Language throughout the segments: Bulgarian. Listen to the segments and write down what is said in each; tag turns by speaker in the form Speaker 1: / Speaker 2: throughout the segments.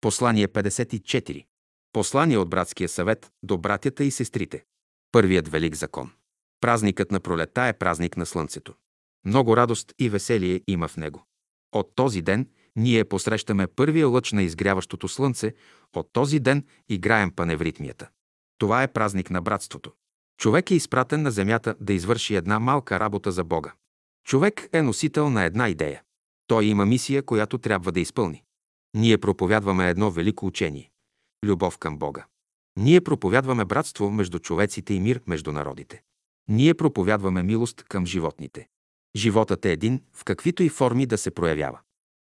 Speaker 1: Послание 54. Послание от братския съвет до братята и сестрите. Първият велик закон. Празникът на пролета е празник на слънцето. Много радост и веселие има в него. От този ден ние посрещаме първия лъч на изгряващото слънце, от този ден играем паневритмията. Това е празник на братството. Човек е изпратен на земята да извърши една малка работа за Бога. Човек е носител на една идея. Той има мисия, която трябва да изпълни. Ние проповядваме едно велико учение – любов към Бога. Ние проповядваме братство между човеците и мир между народите. Ние проповядваме милост към животните. Животът е един, в каквито и форми да се проявява.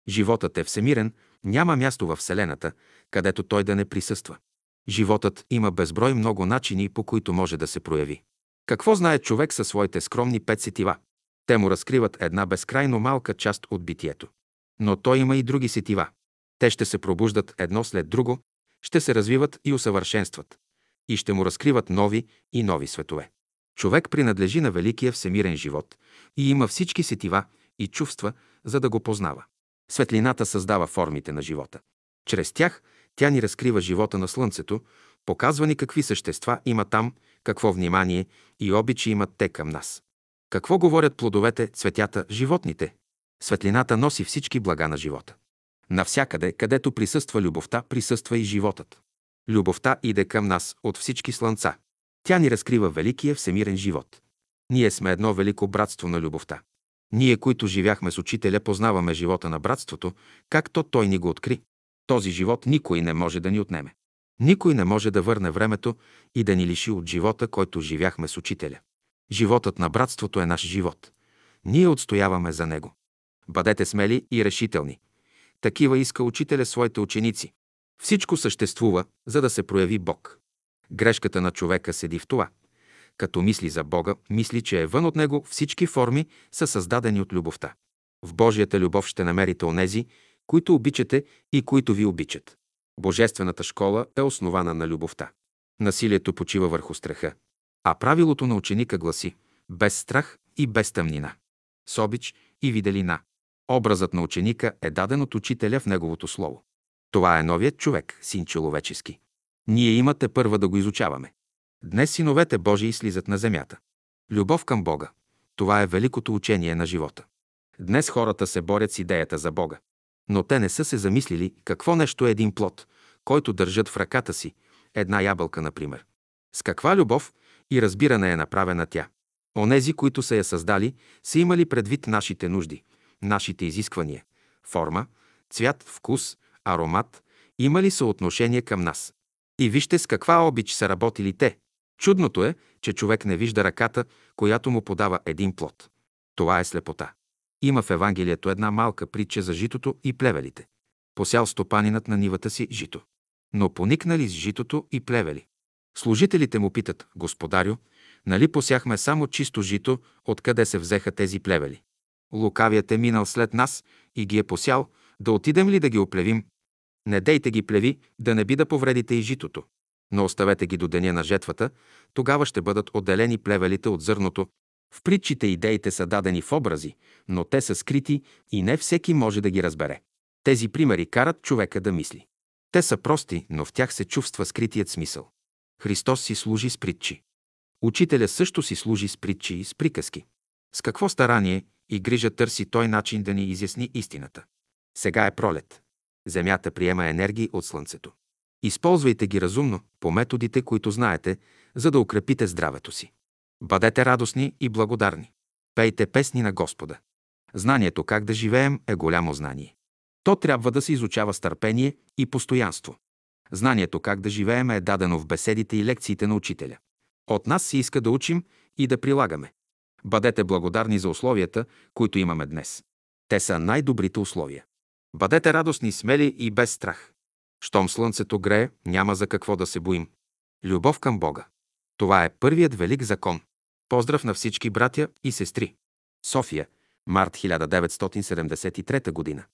Speaker 1: Животът е всемирен, няма място във Вселената, където той да не присъства. Животът има безброй много начини, по които може да се прояви. Какво знае човек със своите скромни пет сетива? Те му разкриват една безкрайно малка част от битието. Но той има и други сетива. Те ще се пробуждат едно след друго, ще се развиват и усъвършенстват. И ще му разкриват нови и нови светове. Човек принадлежи на великия всемирен живот и има всички сетива и чувства, за да го познава. Светлината създава формите на живота. Чрез тях тя ни разкрива живота на Слънцето, показва ни какви същества има там, какво внимание и обичи имат те към нас. Какво говорят плодовете, цветята, животните? Светлината носи всички блага на живота. Навсякъде, където присъства любовта, присъства и животът. Любовта иде към нас от всички слънца. Тя ни разкрива великия всемирен живот. Ние сме едно велико братство на любовта. Ние, които живяхме с учителя, познаваме живота на братството, както той ни го откри. Този живот никой не може да ни отнеме. Никой не може да върне времето и да ни лиши от живота, който живяхме с учителя. Животът на братството е наш живот. Ние отстояваме за него. Бъдете смели и решителни. Такива иска учителя своите ученици. Всичко съществува, за да се прояви Бог. Грешката на човека седи в това. Като мисли за Бога, мисли, че е вън от него всички форми са създадени от любовта. В Божията любов ще намерите онези, които обичате и които ви обичат. Божествената школа е основана на любовта. Насилието почива върху страха. А правилото на ученика гласи без страх и без тъмнина. С обич и виделина. Образът на ученика е даден от учителя в неговото слово. Това е новият човек, син човечески. Ние имате първа да го изучаваме. Днес синовете Божии слизат на земята. Любов към Бога. Това е великото учение на живота. Днес хората се борят с идеята за Бога. Но те не са се замислили какво нещо е един плод, който държат в ръката си, една ябълка, например. С каква любов и разбиране е направена тя. Онези, които са я създали, са имали предвид нашите нужди, нашите изисквания, форма, цвят, вкус, аромат, имали съотношение към нас. И вижте с каква обич са работили те. Чудното е, че човек не вижда ръката, която му подава един плод. Това е слепота. Има в Евангелието една малка притча за житото и плевелите. Посял стопанинът на нивата си жито. Но поникнали с житото и плевели. Служителите му питат, Господарю, нали посяхме само чисто жито, откъде се взеха тези плевели? Лукавият е минал след нас и ги е посял, да отидем ли да ги оплевим? Не дейте ги плеви, да не би да повредите и житото. Но оставете ги до деня на жетвата, тогава ще бъдат отделени плевелите от зърното. В притчите идеите са дадени в образи, но те са скрити и не всеки може да ги разбере. Тези примери карат човека да мисли. Те са прости, но в тях се чувства скритият смисъл. Христос си служи с притчи. Учителя също си служи с притчи и с приказки. С какво старание и грижа търси той начин да ни изясни истината. Сега е пролет. Земята приема енергии от Слънцето. Използвайте ги разумно, по методите, които знаете, за да укрепите здравето си. Бъдете радостни и благодарни. Пейте песни на Господа. Знанието как да живеем е голямо знание. То трябва да се изучава с търпение и постоянство. Знанието как да живеем е дадено в беседите и лекциите на учителя. От нас се иска да учим и да прилагаме. Бъдете благодарни за условията, които имаме днес. Те са най-добрите условия. Бъдете радостни, смели и без страх. Щом слънцето грее, няма за какво да се боим. Любов към Бога. Това е първият велик закон. Поздрав на всички братя и сестри. София, март 1973 година.